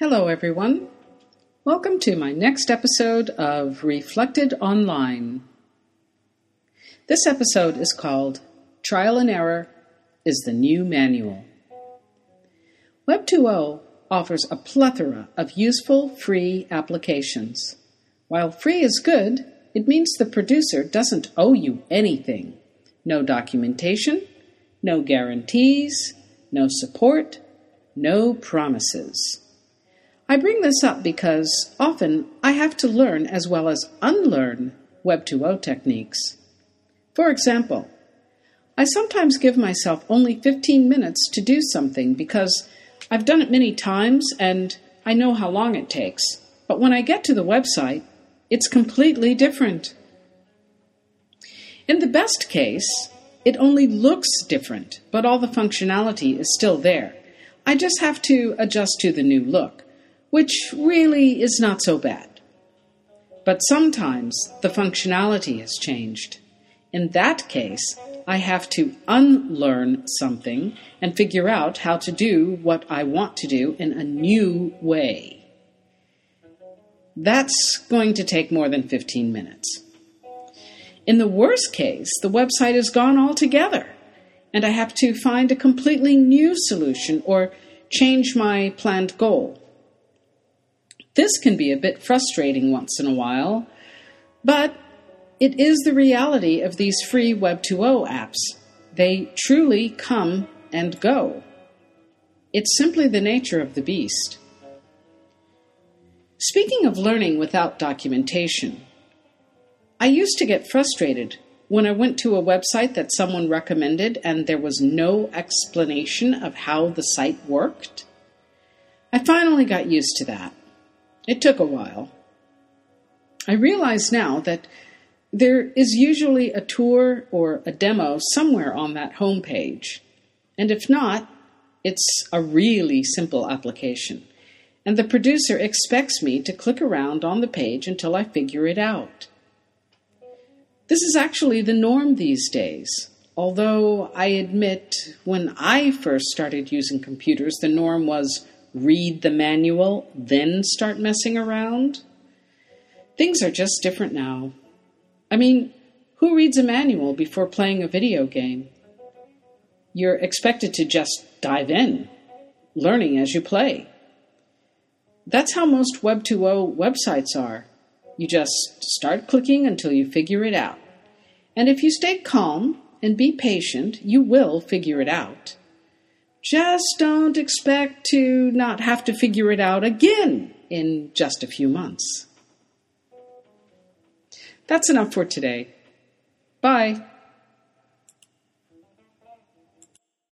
Hello, everyone. Welcome to my next episode of Reflected Online. This episode is called Trial and Error is the New Manual. Web 2.0 offers a plethora of useful free applications. While free is good, it means the producer doesn't owe you anything. No documentation, no guarantees, no support, no promises. I bring this up because often I have to learn as well as unlearn Web 2.0 techniques. For example, I sometimes give myself only 15 minutes to do something because I've done it many times and I know how long it takes. But when I get to the website, it's completely different. In the best case, it only looks different, but all the functionality is still there. I just have to adjust to the new look which really is not so bad. But sometimes the functionality has changed. In that case, I have to unlearn something and figure out how to do what I want to do in a new way. That's going to take more than 15 minutes. In the worst case, the website is gone altogether, and I have to find a completely new solution or change my planned goal. This can be a bit frustrating once in a while, but it is the reality of these free Web 2.0 apps. They truly come and go. It's simply the nature of the beast. Speaking of learning without documentation, I used to get frustrated when I went to a website that someone recommended and there was no explanation of how the site worked. I finally got used to that. It took a while. I realize now that there is usually a tour or a demo somewhere on that homepage. And if not, it's a really simple application. And the producer expects me to click around on the page until I figure it out. This is actually the norm these days. Although I admit when I first started using computers, the norm was read the manual, then start messing around. Things are just different now. I mean, who reads a manual before playing a video game? You're expected to just dive in, learning as you play. That's how most Web 2.0 websites are. You just start clicking until you figure it out. And if you stay calm and be patient, you will figure it out. Just don't expect to not have to figure it out again in just a few months. That's enough for today. Bye.